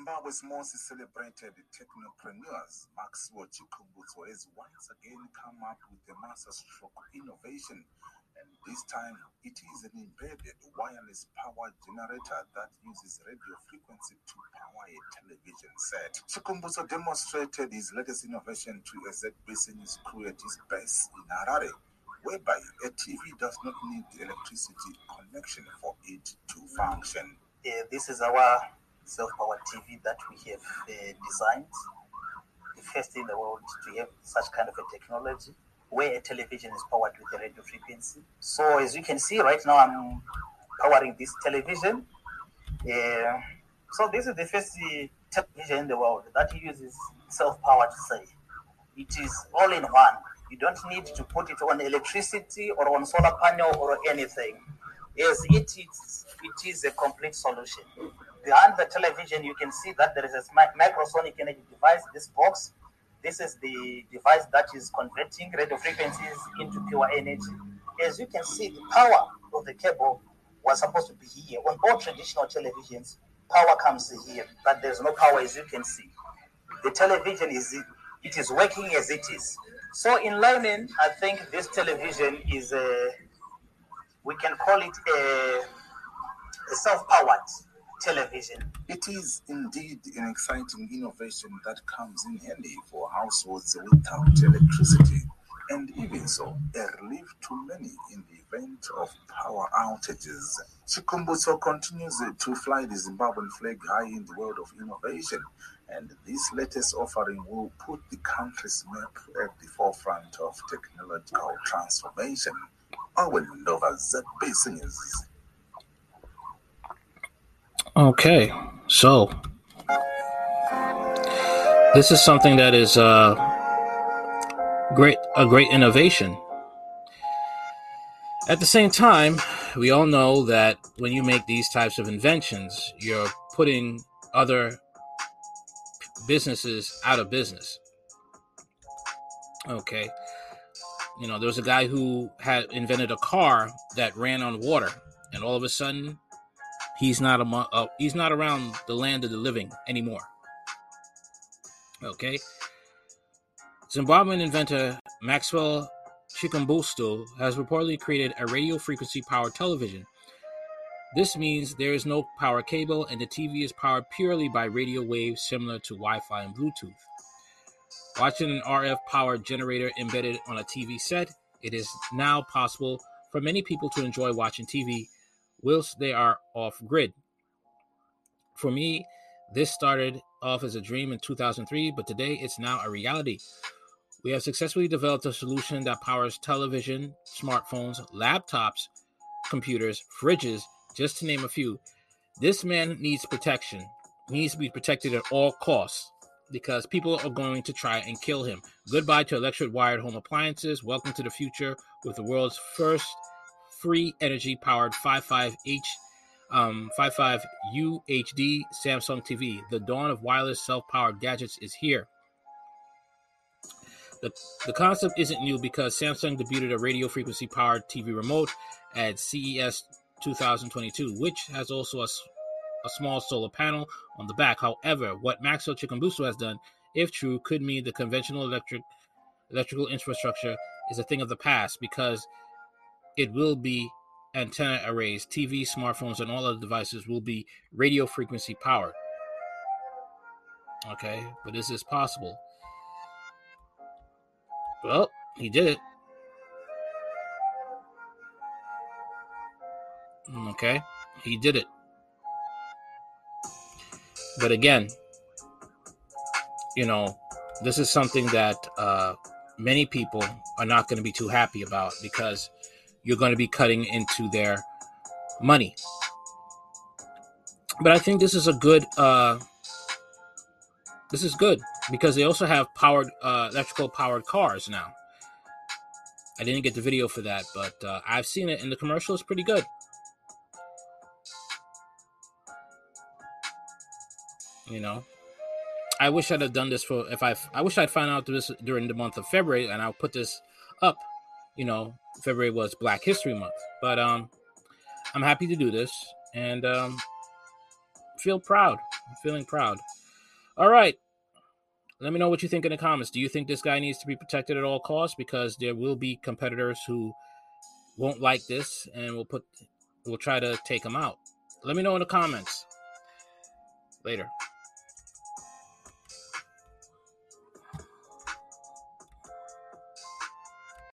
Zimbabwe's most celebrated technopreneurs, Maxwell Chikumbutso, has once again come up with a masterstroke innovation. And this time, it is an embedded wireless power generator that uses radio frequency to power a television set. Chikumbutso demonstrated his latest innovation to a ZBC News crew at his base in Harare, whereby a TV does not need electricity connection for it to function. Uh, this is our self-powered TV that we have uh, designed, the first in the world to have such kind of a technology where a television is powered with a radio frequency. So as you can see right now, I'm powering this television. Uh, so this is the first uh, television in the world that uses self-power to say. It is all in one. You don't need to put it on electricity or on solar panel or anything. Yes, it is, it is a complete solution. Behind the television, you can see that there is a microsonic energy device, this box. This is the device that is converting radio frequencies into pure energy. As you can see, the power of the cable was supposed to be here. On all traditional televisions, power comes here, but there's no power as you can see. The television is it is working as it is. So in learning, I think this television is a we can call it a, a self-powered television. It is indeed an exciting innovation that comes in handy for households without electricity, and even so, a relief to many in the event of power outages. Chikumbutso continues to fly the Zimbabwean flag high in the world of innovation, and this latest offering will put the country's map at the forefront of technological transformation. Owen Nova ZBC News. Okay, so this is something that is uh, great, a great innovation. At the same time, we all know that when you make these types of inventions, you're putting other businesses out of business. Okay. You know, there was a guy who had invented a car that ran on water, and all of a sudden, He's not among, uh, he's not around the land of the living anymore. Okay. Zimbabwean inventor Maxwell Chikumbutso has reportedly created a radio frequency powered television. This means there is no power cable and the TV is powered purely by radio waves similar to Wi Fi and Bluetooth. Watching an RF powered generator embedded on a TV set, it is now possible for many people to enjoy watching TV whilst they are off grid. For me, this started off as a dream in 2003, but today it's now a reality. We have successfully developed a solution that powers television, smartphones, laptops, computers, fridges, just to name a few. This man needs protection. He needs to be protected at all costs because people are going to try and kill him. Goodbye to electric wired home appliances. Welcome to the future with the world's first free energy powered 55H um, 55 UHD Samsung TV. The dawn of wireless self powered gadgets is here. The, the concept isn't new because Samsung debuted a radio frequency powered TV remote at CES 2022, which has also a, a small solar panel on the back. However, what Maxwell Chikumbutso has done, if true, could mean the conventional electric electrical infrastructure is a thing of the past because it will be antenna arrays, TV, smartphones, and all other devices will be radio frequency powered. Okay, but is this possible? Well, he did it. Okay, he did it. But again, you know, this is something that uh, many people are not going to be too happy about because you're going to be cutting into their money. But I think this is a good. Uh, this is good because they also have powered uh, electrical powered cars now. I didn't get the video for that, but uh, I've seen it, and the commercial is pretty good. You know, I wish I'd have done this for if I. I wish I'd found out this during the month of February, and I'll put this up you know, February was Black History Month. But um, I'm happy to do this and um, feel proud. I'm feeling proud. All right. Let me know what you think in the comments. Do you think this guy needs to be protected at all costs? Because there will be competitors who won't like this and will put will try to take him out. Let me know in the comments. Later.